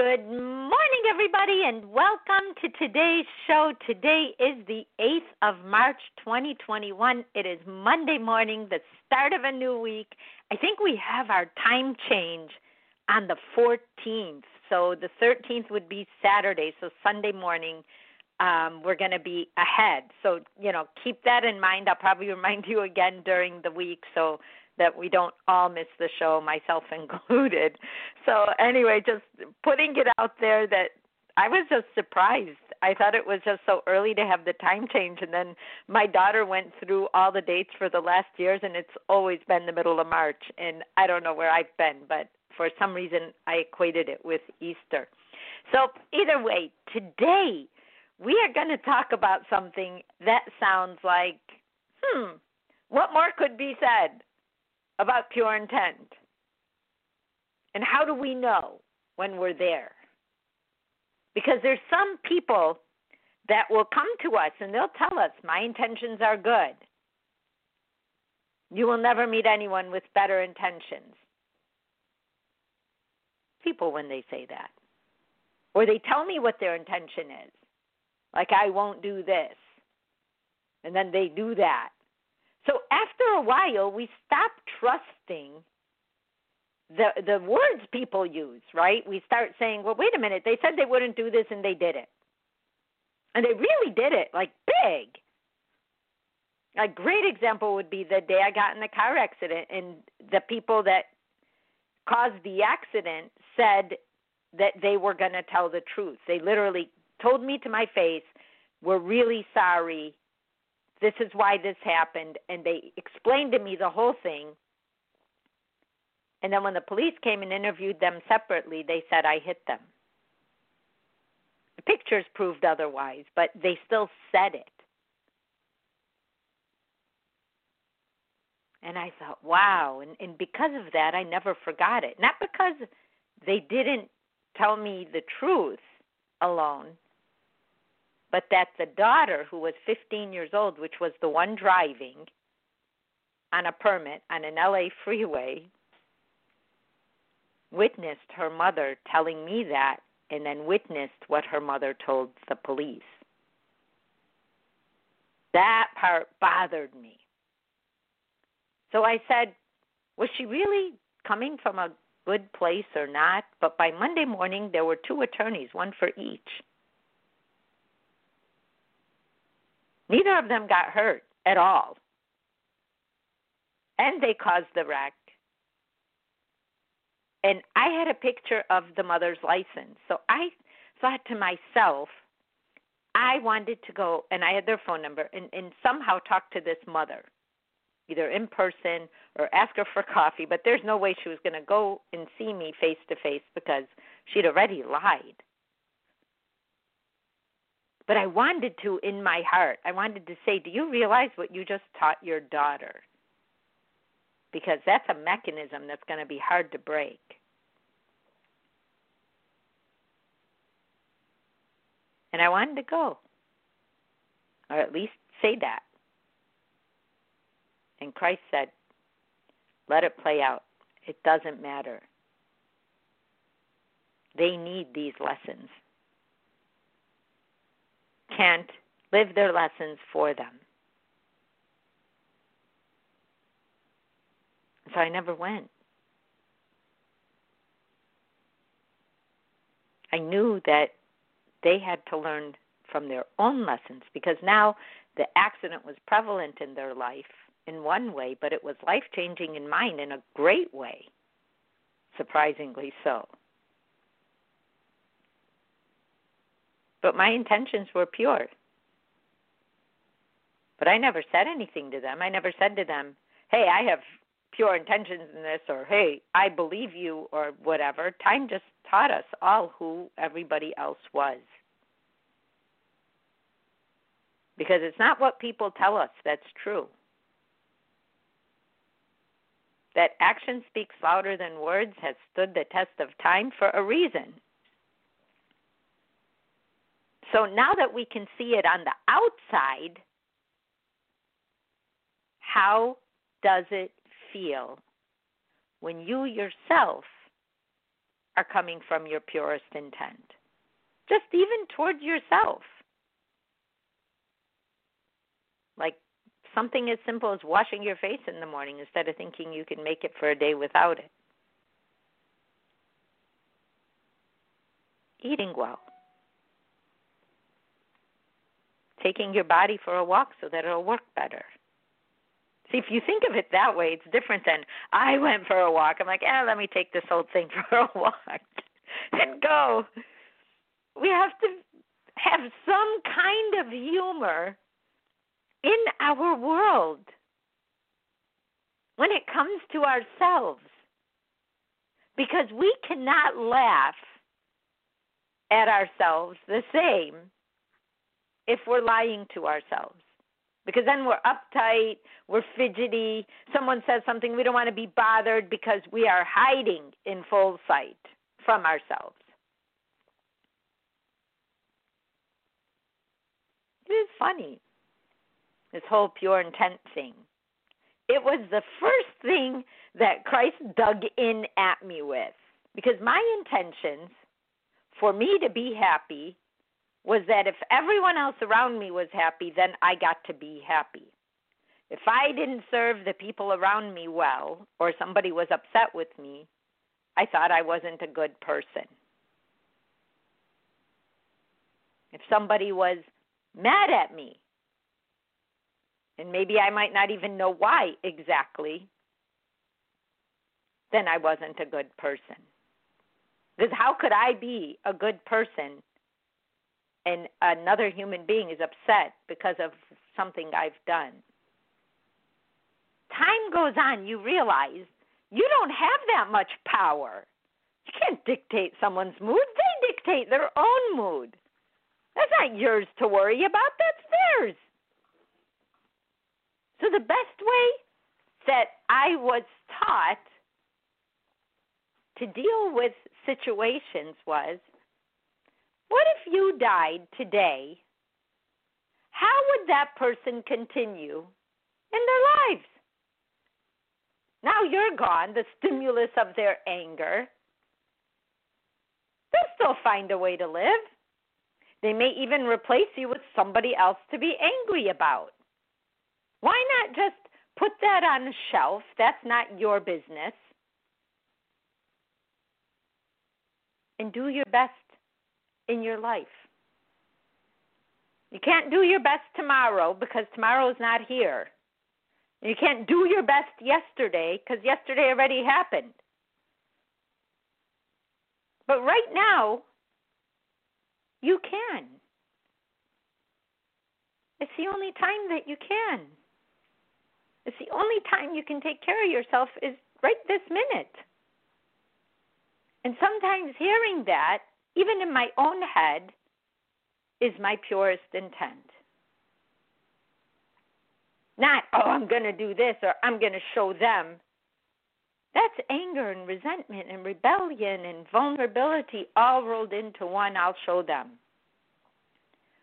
Good morning, everybody, and welcome to today's show. Today is the 8th of March, 2021. It is Monday morning, the start of a new week. I think we have our time change on the 14th. So the 13th would be Saturday. So Sunday morning, um, we're going to be ahead. So, you know, keep that in mind. I'll probably remind you again during the week. So, that we don't all miss the show, myself included. So, anyway, just putting it out there that I was just surprised. I thought it was just so early to have the time change. And then my daughter went through all the dates for the last years, and it's always been the middle of March. And I don't know where I've been, but for some reason I equated it with Easter. So, either way, today we are going to talk about something that sounds like, hmm, what more could be said? About pure intent. And how do we know when we're there? Because there's some people that will come to us and they'll tell us, My intentions are good. You will never meet anyone with better intentions. People, when they say that, or they tell me what their intention is, like, I won't do this, and then they do that. So after a while, we stop trusting the the words people use, right? We start saying, "Well, wait a minute. They said they wouldn't do this, and they did it, and they really did it, like big." A great example would be the day I got in the car accident, and the people that caused the accident said that they were going to tell the truth. They literally told me to my face, "We're really sorry this is why this happened and they explained to me the whole thing. And then when the police came and interviewed them separately they said i hit them. The pictures proved otherwise but they still said it. And i thought wow. And and because of that i never forgot it. Not because they didn't tell me the truth alone but that the daughter, who was 15 years old, which was the one driving on a permit on an LA freeway, witnessed her mother telling me that and then witnessed what her mother told the police. That part bothered me. So I said, was she really coming from a good place or not? But by Monday morning, there were two attorneys, one for each. Neither of them got hurt at all. And they caused the wreck. And I had a picture of the mother's license. So I thought to myself, I wanted to go, and I had their phone number, and, and somehow talk to this mother, either in person or ask her for coffee. But there's no way she was going to go and see me face to face because she'd already lied. But I wanted to, in my heart, I wanted to say, Do you realize what you just taught your daughter? Because that's a mechanism that's going to be hard to break. And I wanted to go, or at least say that. And Christ said, Let it play out. It doesn't matter. They need these lessons. Can't live their lessons for them. So I never went. I knew that they had to learn from their own lessons because now the accident was prevalent in their life in one way, but it was life changing in mine in a great way, surprisingly so. But my intentions were pure. But I never said anything to them. I never said to them, hey, I have pure intentions in this, or hey, I believe you, or whatever. Time just taught us all who everybody else was. Because it's not what people tell us that's true. That action speaks louder than words has stood the test of time for a reason. So now that we can see it on the outside, how does it feel when you yourself are coming from your purest intent? Just even towards yourself. Like something as simple as washing your face in the morning instead of thinking you can make it for a day without it. Eating well. Taking your body for a walk so that it'll work better. See, if you think of it that way, it's different than I went for a walk. I'm like, eh, let me take this old thing for a walk and go. We have to have some kind of humor in our world when it comes to ourselves. Because we cannot laugh at ourselves the same if we're lying to ourselves because then we're uptight, we're fidgety. Someone says something, we don't want to be bothered because we are hiding in full sight from ourselves. It is funny, this whole pure intent thing. It was the first thing that Christ dug in at me with because my intentions for me to be happy was that if everyone else around me was happy, then I got to be happy. If I didn't serve the people around me well, or somebody was upset with me, I thought I wasn't a good person. If somebody was mad at me, and maybe I might not even know why exactly, then I wasn't a good person. Because how could I be a good person and another human being is upset because of something I've done. Time goes on, you realize you don't have that much power. You can't dictate someone's mood, they dictate their own mood. That's not yours to worry about, that's theirs. So, the best way that I was taught to deal with situations was died today? How would that person continue in their lives? Now you're gone, the stimulus of their anger. They'll still find a way to live. They may even replace you with somebody else to be angry about. Why not just put that on a shelf? That's not your business. And do your best in your life. You can't do your best tomorrow because tomorrow is not here. You can't do your best yesterday because yesterday already happened. But right now, you can. It's the only time that you can. It's the only time you can take care of yourself is right this minute. And sometimes hearing that even in my own head, is my purest intent. Not, oh, I'm going to do this or I'm going to show them. That's anger and resentment and rebellion and vulnerability all rolled into one. I'll show them.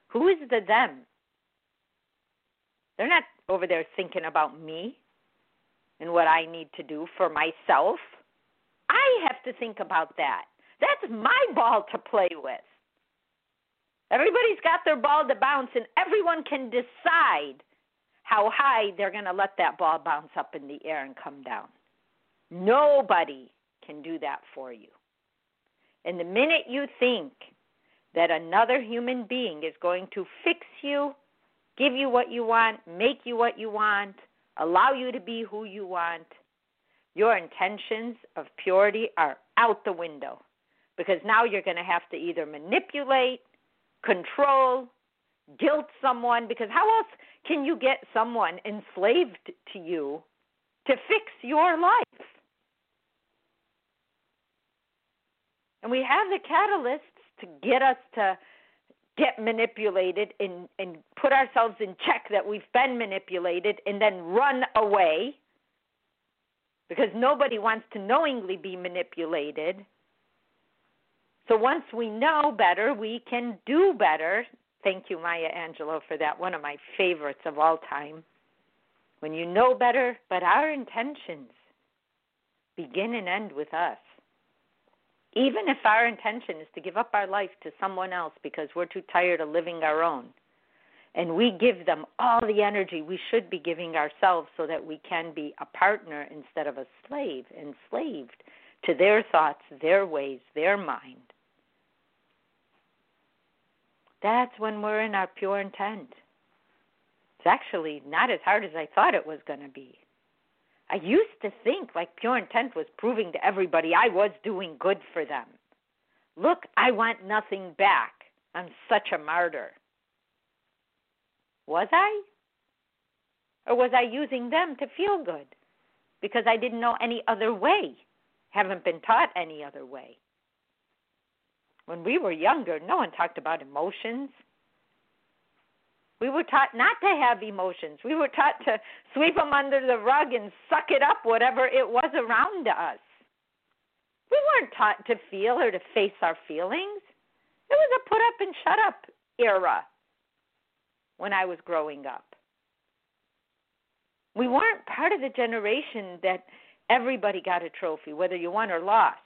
Who is the them? They're not over there thinking about me and what I need to do for myself. I have to think about that. That's my ball to play with. Everybody's got their ball to bounce, and everyone can decide how high they're going to let that ball bounce up in the air and come down. Nobody can do that for you. And the minute you think that another human being is going to fix you, give you what you want, make you what you want, allow you to be who you want, your intentions of purity are out the window because now you're going to have to either manipulate, control, guilt someone because how else can you get someone enslaved to you to fix your life? And we have the catalysts to get us to get manipulated and, and put ourselves in check that we've been manipulated and then run away because nobody wants to knowingly be manipulated. So once we know better, we can do better. Thank you, Maya Angelou, for that. One of my favorites of all time. When you know better, but our intentions begin and end with us. Even if our intention is to give up our life to someone else because we're too tired of living our own, and we give them all the energy we should be giving ourselves so that we can be a partner instead of a slave, enslaved to their thoughts, their ways, their mind. That's when we're in our pure intent. It's actually not as hard as I thought it was going to be. I used to think like pure intent was proving to everybody I was doing good for them. Look, I want nothing back. I'm such a martyr. Was I? Or was I using them to feel good? Because I didn't know any other way, haven't been taught any other way. When we were younger, no one talked about emotions. We were taught not to have emotions. We were taught to sweep them under the rug and suck it up, whatever it was around us. We weren't taught to feel or to face our feelings. It was a put up and shut up era when I was growing up. We weren't part of the generation that everybody got a trophy, whether you won or lost.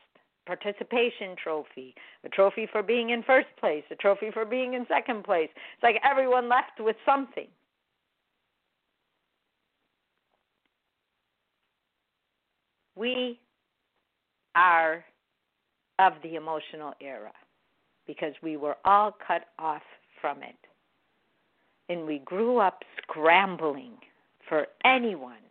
Participation trophy, a trophy for being in first place, a trophy for being in second place. It's like everyone left with something. We are of the emotional era because we were all cut off from it and we grew up scrambling for anyone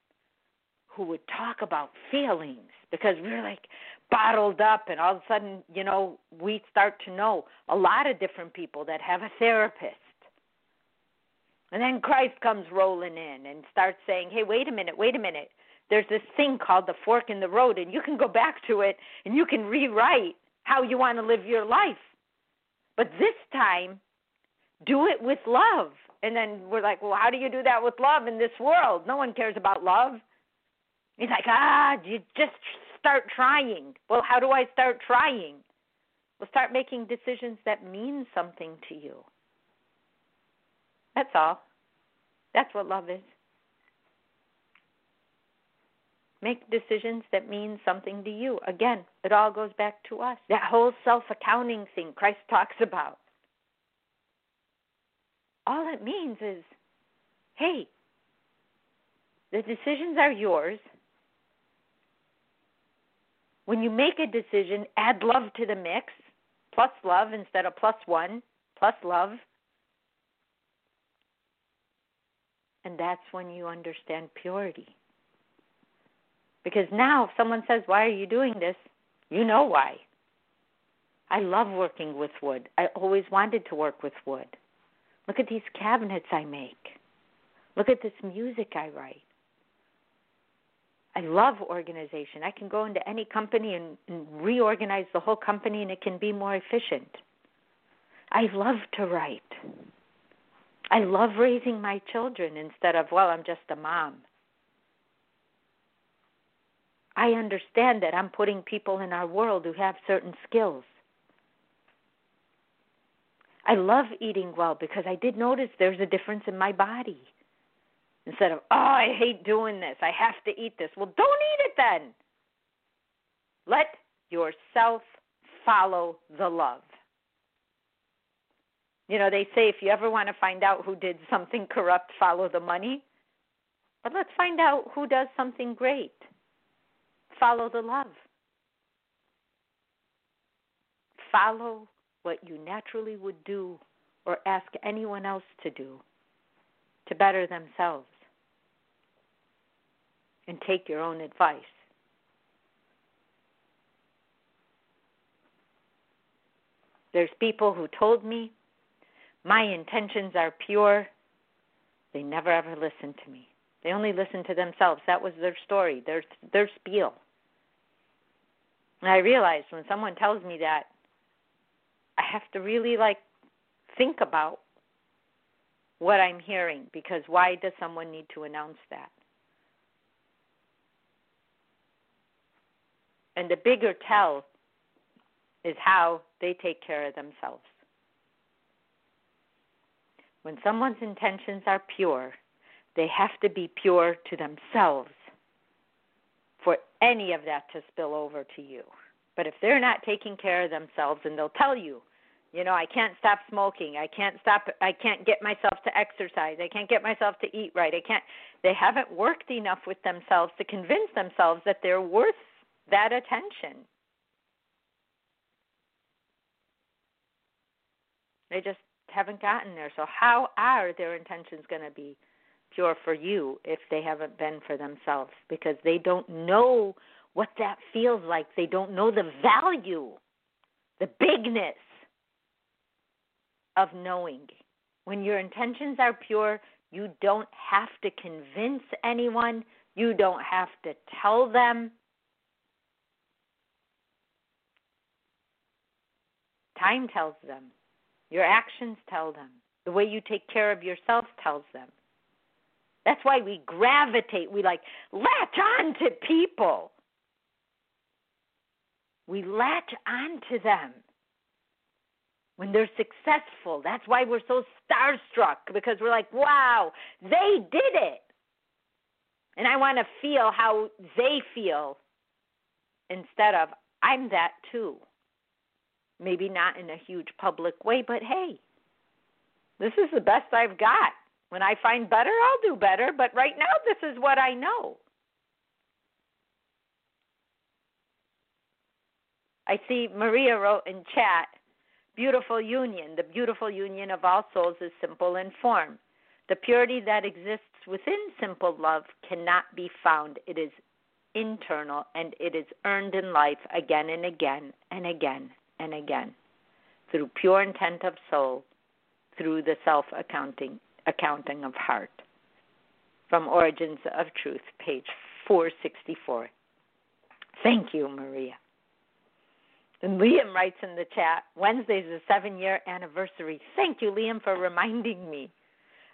who would talk about feelings because we were like bottled up and all of a sudden you know we start to know a lot of different people that have a therapist and then christ comes rolling in and starts saying hey wait a minute wait a minute there's this thing called the fork in the road and you can go back to it and you can rewrite how you want to live your life but this time do it with love and then we're like, well, how do you do that with love in this world? No one cares about love. He's like, ah, you just start trying. Well, how do I start trying? Well, start making decisions that mean something to you. That's all. That's what love is. Make decisions that mean something to you. Again, it all goes back to us. That whole self accounting thing Christ talks about all it means is hey, the decisions are yours. When you make a decision, add love to the mix, plus love instead of plus one, plus love. And that's when you understand purity. Because now, if someone says, Why are you doing this? you know why. I love working with wood. I always wanted to work with wood. Look at these cabinets I make. Look at this music I write. I love organization. I can go into any company and, and reorganize the whole company and it can be more efficient. I love to write. I love raising my children instead of, well, I'm just a mom. I understand that I'm putting people in our world who have certain skills. I love eating well because I did notice there's a difference in my body. Instead of, oh, I hate doing this. I have to eat this. Well, don't eat it then. Let yourself follow the love. You know, they say if you ever want to find out who did something corrupt, follow the money. But let's find out who does something great. Follow the love. Follow what you naturally would do or ask anyone else to do to better themselves. And take your own advice. There's people who told me my intentions are pure. They never ever listened to me. They only listened to themselves. That was their story, their their spiel. And I realized when someone tells me that, I have to really like think about what I'm hearing because why does someone need to announce that? And the bigger tell is how they take care of themselves. When someone's intentions are pure, they have to be pure to themselves for any of that to spill over to you. But if they're not taking care of themselves and they'll tell you, you know, I can't stop smoking, I can't stop I can't get myself to exercise, I can't get myself to eat right, I can't they haven't worked enough with themselves to convince themselves that they're worth that attention. They just haven't gotten there. So, how are their intentions going to be pure for you if they haven't been for themselves? Because they don't know what that feels like. They don't know the value, the bigness of knowing. When your intentions are pure, you don't have to convince anyone, you don't have to tell them. Time tells them. Your actions tell them. The way you take care of yourself tells them. That's why we gravitate. We like latch on to people. We latch on to them when they're successful. That's why we're so starstruck because we're like, wow, they did it. And I want to feel how they feel instead of, I'm that too. Maybe not in a huge public way, but hey, this is the best I've got. When I find better, I'll do better, but right now, this is what I know. I see Maria wrote in chat beautiful union. The beautiful union of all souls is simple in form. The purity that exists within simple love cannot be found. It is internal and it is earned in life again and again and again and again through pure intent of soul, through the self accounting accounting of heart. From Origins of Truth, page 464. Thank you, Maria. And Liam writes in the chat Wednesday's the seven year anniversary. Thank you, Liam, for reminding me.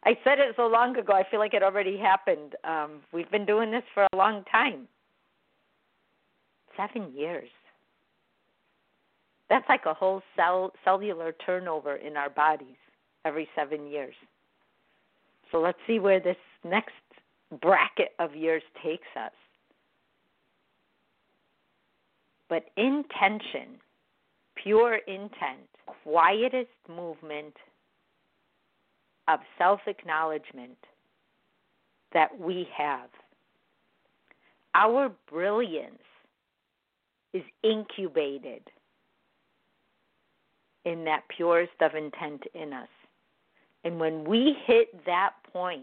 I said it so long ago, I feel like it already happened. Um, we've been doing this for a long time. Seven years. That's like a whole cell cellular turnover in our bodies every seven years. So let's see where this next bracket of years takes us. But intention, pure intent, quietest movement of self acknowledgement that we have. Our brilliance is incubated in that purest of intent in us. And when we hit that point,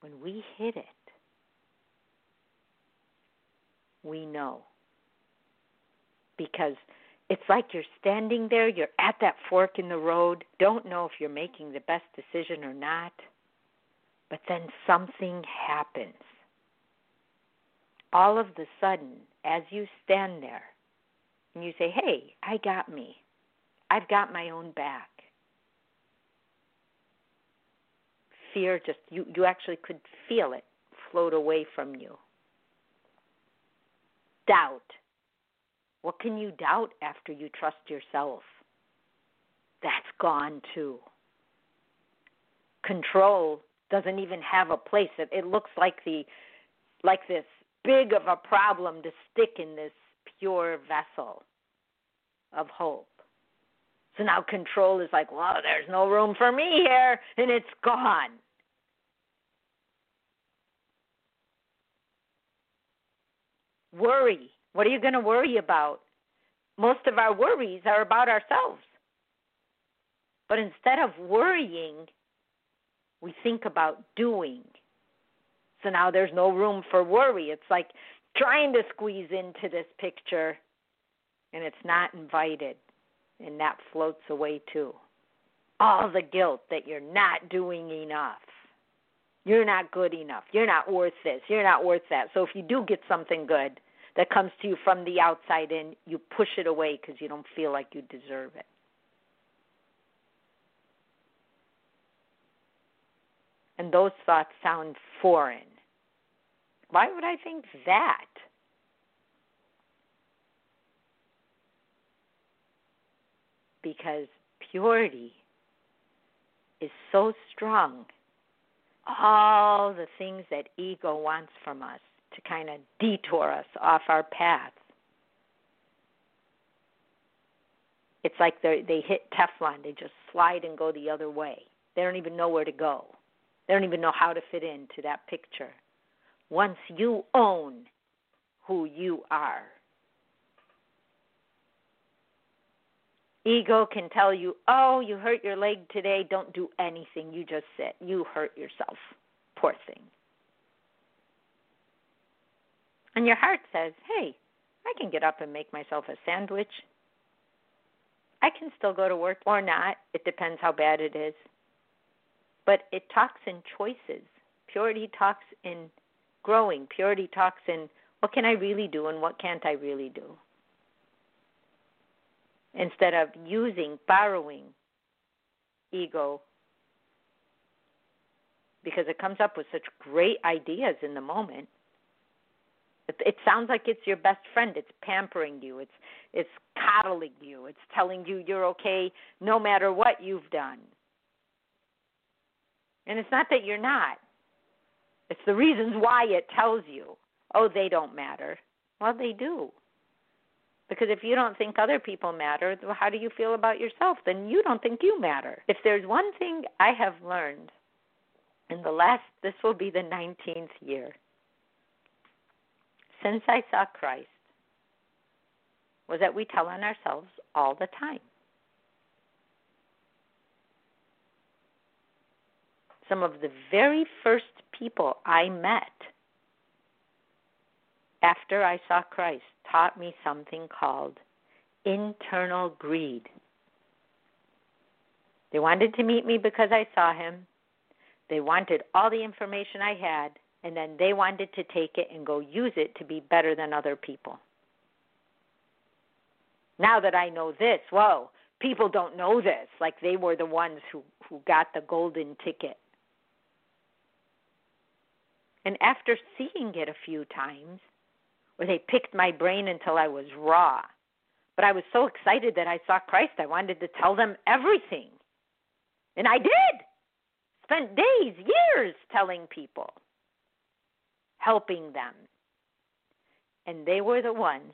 when we hit it, we know. Because it's like you're standing there, you're at that fork in the road, don't know if you're making the best decision or not, but then something happens. All of the sudden, as you stand there, and you say, hey, I got me. I've got my own back. Fear just, you, you actually could feel it float away from you. Doubt. What can you doubt after you trust yourself? That's gone too. Control doesn't even have a place. It, it looks like the like this big of a problem to stick in this pure vessel of hope. So now control is like, well, there's no room for me here, and it's gone. Worry. What are you going to worry about? Most of our worries are about ourselves. But instead of worrying, we think about doing. So now there's no room for worry. It's like trying to squeeze into this picture and it's not invited. And that floats away too. All the guilt that you're not doing enough. You're not good enough. You're not worth this. You're not worth that. So if you do get something good that comes to you from the outside in, you push it away because you don't feel like you deserve it. And those thoughts sound foreign. Why would I think that? Because purity is so strong. All the things that ego wants from us to kind of detour us off our path. It's like they they hit Teflon. They just slide and go the other way. They don't even know where to go. They don't even know how to fit into that picture. Once you own who you are, ego can tell you, oh, you hurt your leg today, don't do anything, you just sit. You hurt yourself. Poor thing. And your heart says, hey, I can get up and make myself a sandwich. I can still go to work or not. It depends how bad it is. But it talks in choices. Purity talks in growing. Purity talks in what can I really do and what can't I really do. Instead of using, borrowing ego because it comes up with such great ideas in the moment. It, it sounds like it's your best friend. It's pampering you. It's it's coddling you. It's telling you you're okay no matter what you've done. And it's not that you're not. It's the reasons why it tells you, oh, they don't matter. Well, they do. Because if you don't think other people matter, how do you feel about yourself? Then you don't think you matter. If there's one thing I have learned in the last, this will be the 19th year, since I saw Christ, was that we tell on ourselves all the time. some of the very first people I met after I saw Christ taught me something called internal greed. They wanted to meet me because I saw him. They wanted all the information I had, and then they wanted to take it and go use it to be better than other people. Now that I know this, whoa, people don't know this. Like they were the ones who, who got the golden ticket. And after seeing it a few times, where they picked my brain until I was raw, but I was so excited that I saw Christ, I wanted to tell them everything. And I did. Spent days, years telling people, helping them. And they were the ones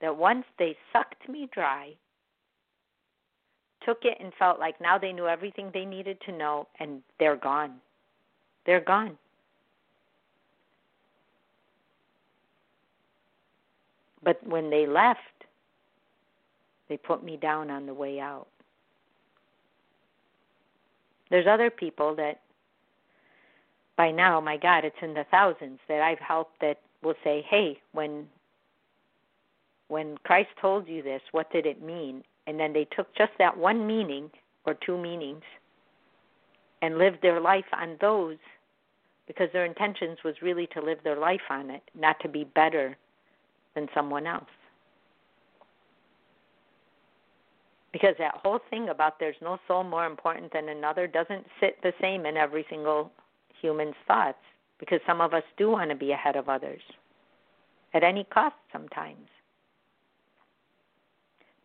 that once they sucked me dry, took it and felt like now they knew everything they needed to know, and they're gone. They're gone. But when they left, they put me down on the way out. There's other people that by now, my God, it's in the thousands that I've helped that will say, "Hey, when when Christ told you this, what did it mean?" And then they took just that one meaning or two meanings and lived their life on those because their intentions was really to live their life on it, not to be better than someone else. Because that whole thing about there's no soul more important than another doesn't sit the same in every single human's thoughts. Because some of us do want to be ahead of others at any cost sometimes.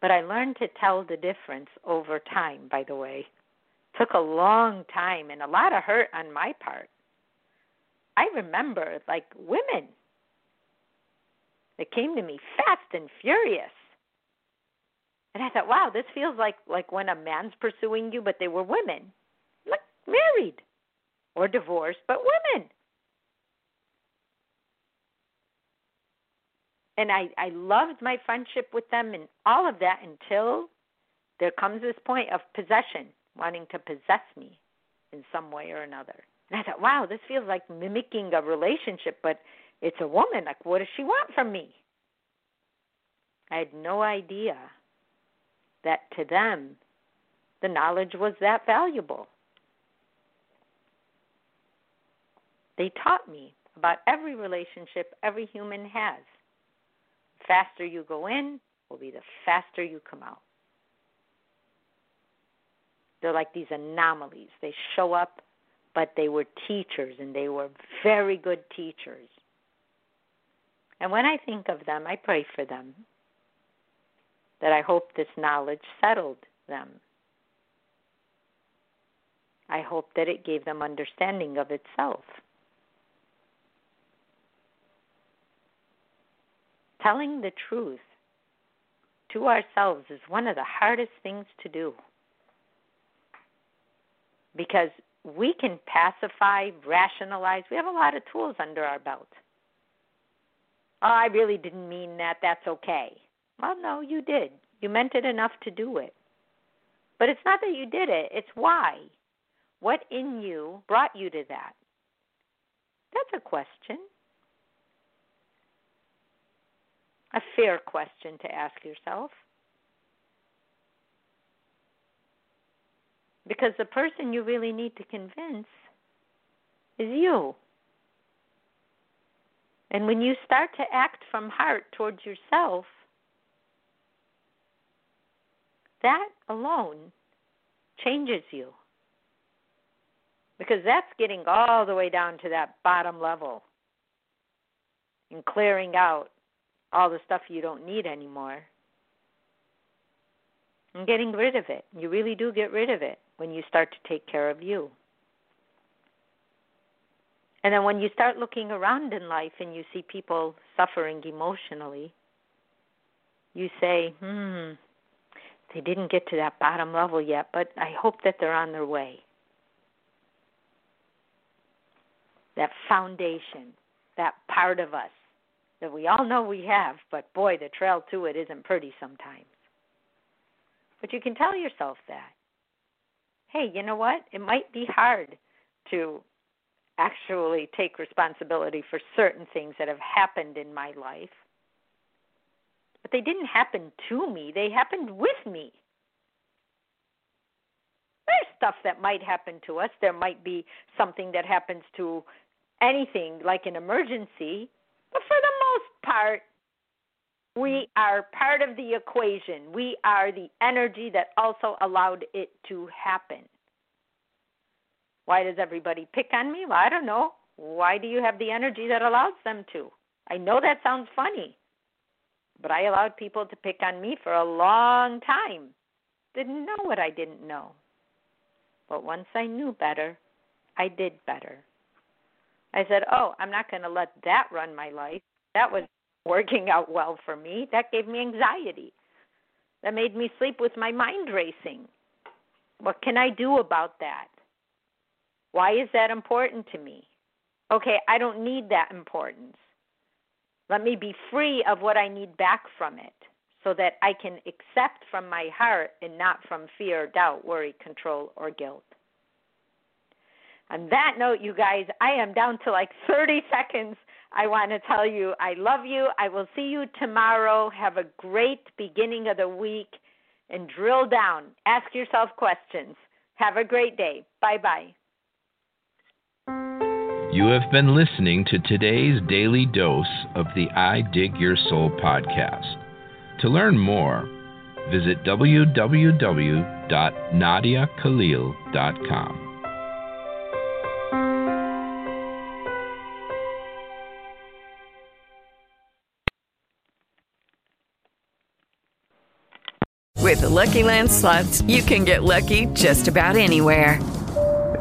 But I learned to tell the difference over time, by the way. Took a long time and a lot of hurt on my part. I remember like women that came to me fast and furious. And I thought, wow, this feels like like when a man's pursuing you, but they were women, like married or divorced, but women. And I I loved my friendship with them and all of that until there comes this point of possession, wanting to possess me in some way or another. And I thought, wow, this feels like mimicking a relationship, but it's a woman. Like, what does she want from me? I had no idea that to them the knowledge was that valuable. They taught me about every relationship every human has. The faster you go in will be the faster you come out. They're like these anomalies. They show up, but they were teachers and they were very good teachers. And when I think of them, I pray for them that I hope this knowledge settled them. I hope that it gave them understanding of itself. Telling the truth to ourselves is one of the hardest things to do because we can pacify, rationalize. We have a lot of tools under our belt. Oh, I really didn't mean that. That's okay. Well, no, you did. You meant it enough to do it. But it's not that you did it, it's why. What in you brought you to that? That's a question. A fair question to ask yourself. Because the person you really need to convince is you. And when you start to act from heart towards yourself, that alone changes you. Because that's getting all the way down to that bottom level and clearing out all the stuff you don't need anymore and getting rid of it. You really do get rid of it when you start to take care of you. And then when you start looking around in life and you see people suffering emotionally, you say, hmm, they didn't get to that bottom level yet, but I hope that they're on their way. That foundation, that part of us that we all know we have, but boy, the trail to it isn't pretty sometimes. But you can tell yourself that. Hey, you know what? It might be hard to actually take responsibility for certain things that have happened in my life. But they didn't happen to me, they happened with me. There's stuff that might happen to us. There might be something that happens to anything like an emergency. But for the most part, we are part of the equation. We are the energy that also allowed it to happen. Why does everybody pick on me? Well, I don't know. Why do you have the energy that allows them to? I know that sounds funny, but I allowed people to pick on me for a long time. Didn't know what I didn't know. But once I knew better, I did better. I said, Oh, I'm not going to let that run my life. That was working out well for me. That gave me anxiety. That made me sleep with my mind racing. What can I do about that? Why is that important to me? Okay, I don't need that importance. Let me be free of what I need back from it so that I can accept from my heart and not from fear, doubt, worry, control, or guilt. On that note, you guys, I am down to like 30 seconds. I want to tell you I love you. I will see you tomorrow. Have a great beginning of the week and drill down. Ask yourself questions. Have a great day. Bye bye. You have been listening to today's daily dose of the I Dig Your Soul podcast. To learn more, visit www.nadiakhalil.com. With the Lucky Land slots, you can get lucky just about anywhere.